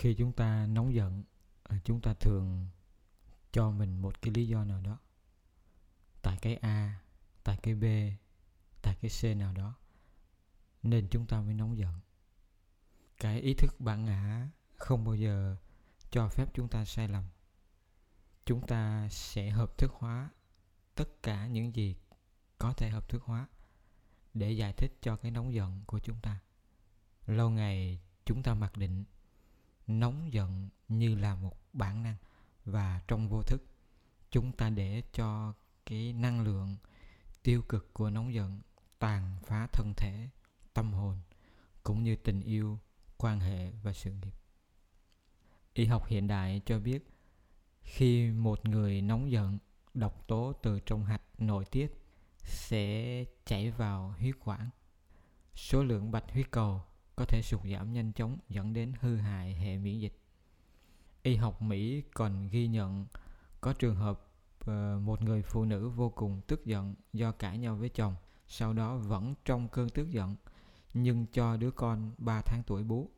khi chúng ta nóng giận ờ, chúng ta thường cho mình một cái lý do nào đó. Tại cái a, tại cái b, tại cái c nào đó, nên chúng ta mới nóng giận. Cái ý thức bản ngã không bao giờ cho phép chúng ta sai lầm. Chúng ta sẽ hợp thức hóa tất cả những gì có thể hợp thức hóa để giải thích cho cái nóng giận của chúng ta. Lâu ngày chúng ta mặc định nóng giận như là một bản năng và trong vô thức. Chúng ta để cho cái năng lượng tiêu cực của nóng giận tàn phá thân thể, tâm hồn, cũng như tình yêu, quan hệ và sự nghiệp. Y học hiện đại cho biết, khi một người nóng giận độc tố từ trong hạch nội tiết, sẽ chảy vào huyết quản. Số lượng bạch huyết cầu có thể sụt giảm nhanh chóng, dẫn đến hư hại hệ miễn dịch. Y học mỹ còn ghi nhận có trường hợp ờ, một người phụ nữ vô cùng tức giận do cãi nhau với chồng, sau đó vẫn trong cơn tức giận, nhưng cho đứa con 3 tháng tuổi bú.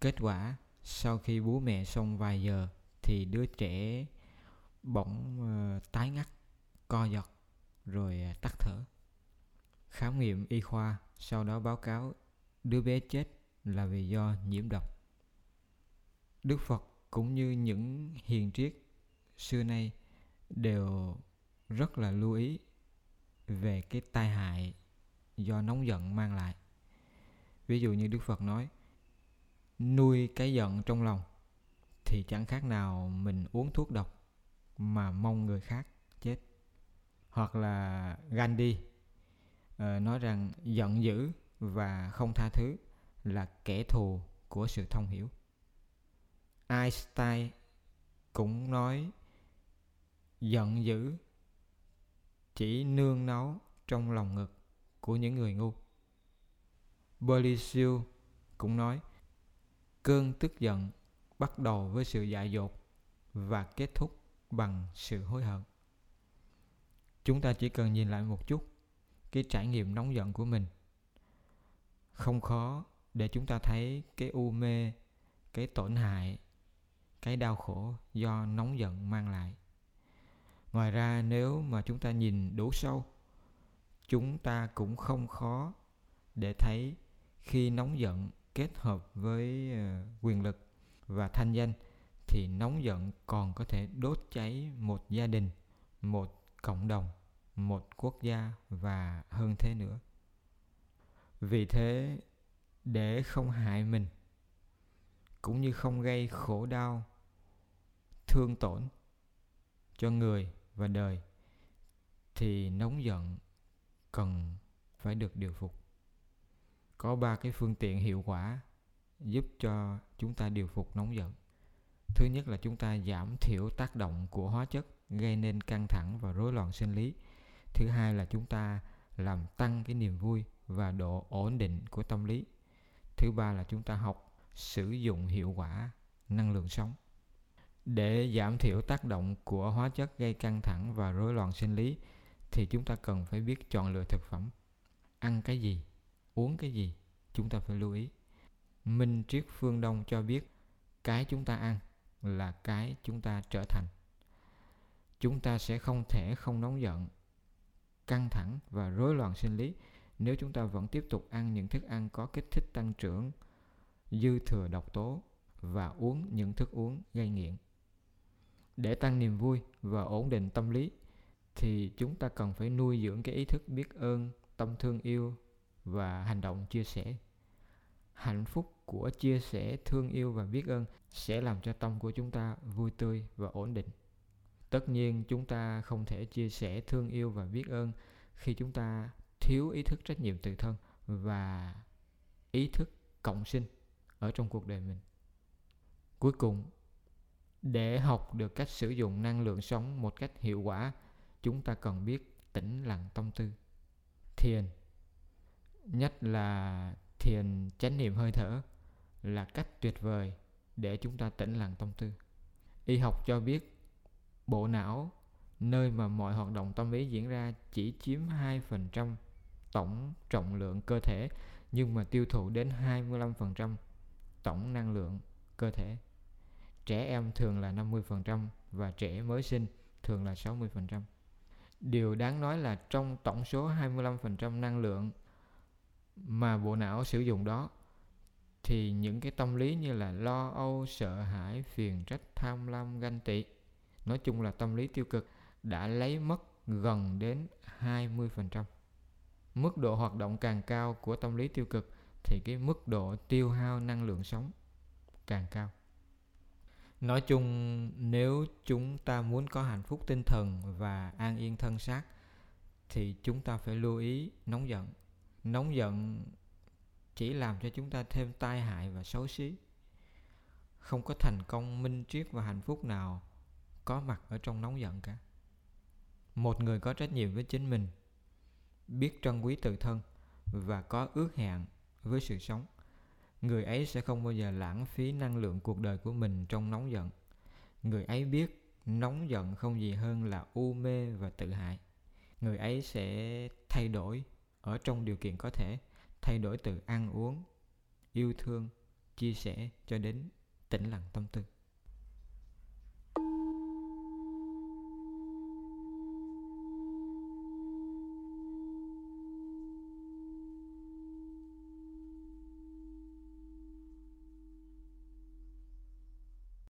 Kết quả, sau khi bú mẹ xong vài giờ, thì đứa trẻ bỗng ờ, tái ngắt, co giật, rồi tắt thở. Khám nghiệm y khoa, sau đó báo cáo đứa bé chết là vì do nhiễm độc. Đức phật cũng như những hiền triết xưa nay đều rất là lưu ý về cái tai hại do nóng giận mang lại. Ví dụ như đức phật nói nuôi cái giận trong lòng thì chẳng khác nào mình uống thuốc độc mà mong người khác chết. Hoặc là Gandhi uh, nói rằng giận dữ và không tha thứ là kẻ thù của sự thông hiểu. Einstein cũng nói, giận dữ chỉ nương náu trong lòng ngực của những người ngu. Berlisiu cũng nói, cơn tức giận bắt đầu với sự dại dột và kết thúc bằng sự hối hận. Chúng ta chỉ cần nhìn lại một chút cái trải nghiệm nóng giận của mình không khó để chúng ta thấy cái u mê, cái tổn hại, cái đau khổ do nóng giận mang lại. Ngoài ra, nếu mà chúng ta nhìn đủ sâu, chúng ta cũng không khó để thấy khi nóng giận kết hợp với ờ, quyền lực và thanh danh thì nóng giận còn có thể đốt cháy một gia đình, một cộng đồng, một quốc gia và hơn thế nữa vì thế, để không hại mình, cũng như không gây khổ đau, thương tổn cho người và đời, thì nóng giận cần phải được điều phục. Có ba cái phương tiện hiệu quả giúp cho chúng ta điều phục nóng giận. Thứ nhất là chúng ta giảm thiểu tác động của hóa chất gây nên căng thẳng và rối loạn sinh lý. Thứ hai là chúng ta làm tăng cái niềm vui và độ ổn định của tâm lý. Thứ ba là chúng ta học sử dụng hiệu quả năng lượng sống. Để giảm thiểu tác động của hóa chất gây căng thẳng và rối loạn sinh lý, thì chúng ta cần phải biết chọn lựa thực phẩm. Ăn cái gì, uống cái gì, chúng ta phải lưu ý. Minh triết phương đông cho biết, cái chúng ta ăn là cái chúng ta trở thành. Chúng ta sẽ không thể không nóng giận, căng thẳng và rối loạn sinh lý nếu chúng ta vẫn tiếp tục ăn những thức ăn có kích thích tăng trưởng, dư thừa độc tố, và uống những thức uống gây nghiện, để tăng niềm vui và ổn định tâm lý, thì chúng ta cần phải nuôi dưỡng cái ý thức biết ơn, tâm thương yêu và hành động chia sẻ. Hạnh phúc của chia sẻ, thương yêu và biết ơn sẽ làm cho tâm của chúng ta vui tươi và ổn định. Tất nhiên, chúng ta không thể chia sẻ thương yêu và biết ơn khi chúng ta thiếu ý thức trách nhiệm tự thân và ý thức cộng sinh ở trong cuộc đời mình. Cuối cùng, để học được cách sử dụng năng lượng sống một cách hiệu quả, chúng ta cần biết tĩnh lặng tâm tư. Thiền. Nhất là thiền chánh niệm hơi thở là cách tuyệt vời để chúng ta tĩnh lặng tâm tư. Y học cho biết, bộ não, nơi mà mọi hoạt động tâm lý diễn ra chỉ chiếm 2% tổng trọng lượng cơ thể nhưng mà tiêu thụ đến 25% tổng năng lượng cơ thể. Trẻ em thường là 50% và trẻ mới sinh thường là 60%. Điều đáng nói là trong tổng số 25% năng lượng mà bộ não sử dụng đó thì những cái tâm lý như là lo âu, sợ hãi, phiền trách, tham lam, ganh tị, nói chung là tâm lý tiêu cực đã lấy mất gần đến 20%. Mức độ hoạt động càng cao của tâm lý tiêu cực thì cái mức độ tiêu hao năng lượng sống càng cao. Nói chung nếu chúng ta muốn có hạnh phúc tinh thần và an yên thân xác thì chúng ta phải lưu ý nóng giận. Nóng giận chỉ làm cho chúng ta thêm tai hại và xấu xí. Không có thành công minh triết và hạnh phúc nào có mặt ở trong nóng giận cả. Một người có trách nhiệm với chính mình, biết trân quý tự thân và có ước hẹn với sự sống. Người ấy sẽ không bao giờ lãng phí năng lượng cuộc đời của mình trong nóng giận. Người ấy biết nóng giận không gì hơn là u mê và tự hại. Người ấy sẽ thay đổi ở trong điều kiện có thể, thay đổi từ ăn uống, yêu thương, chia sẻ cho đến tĩnh lặng tâm tư.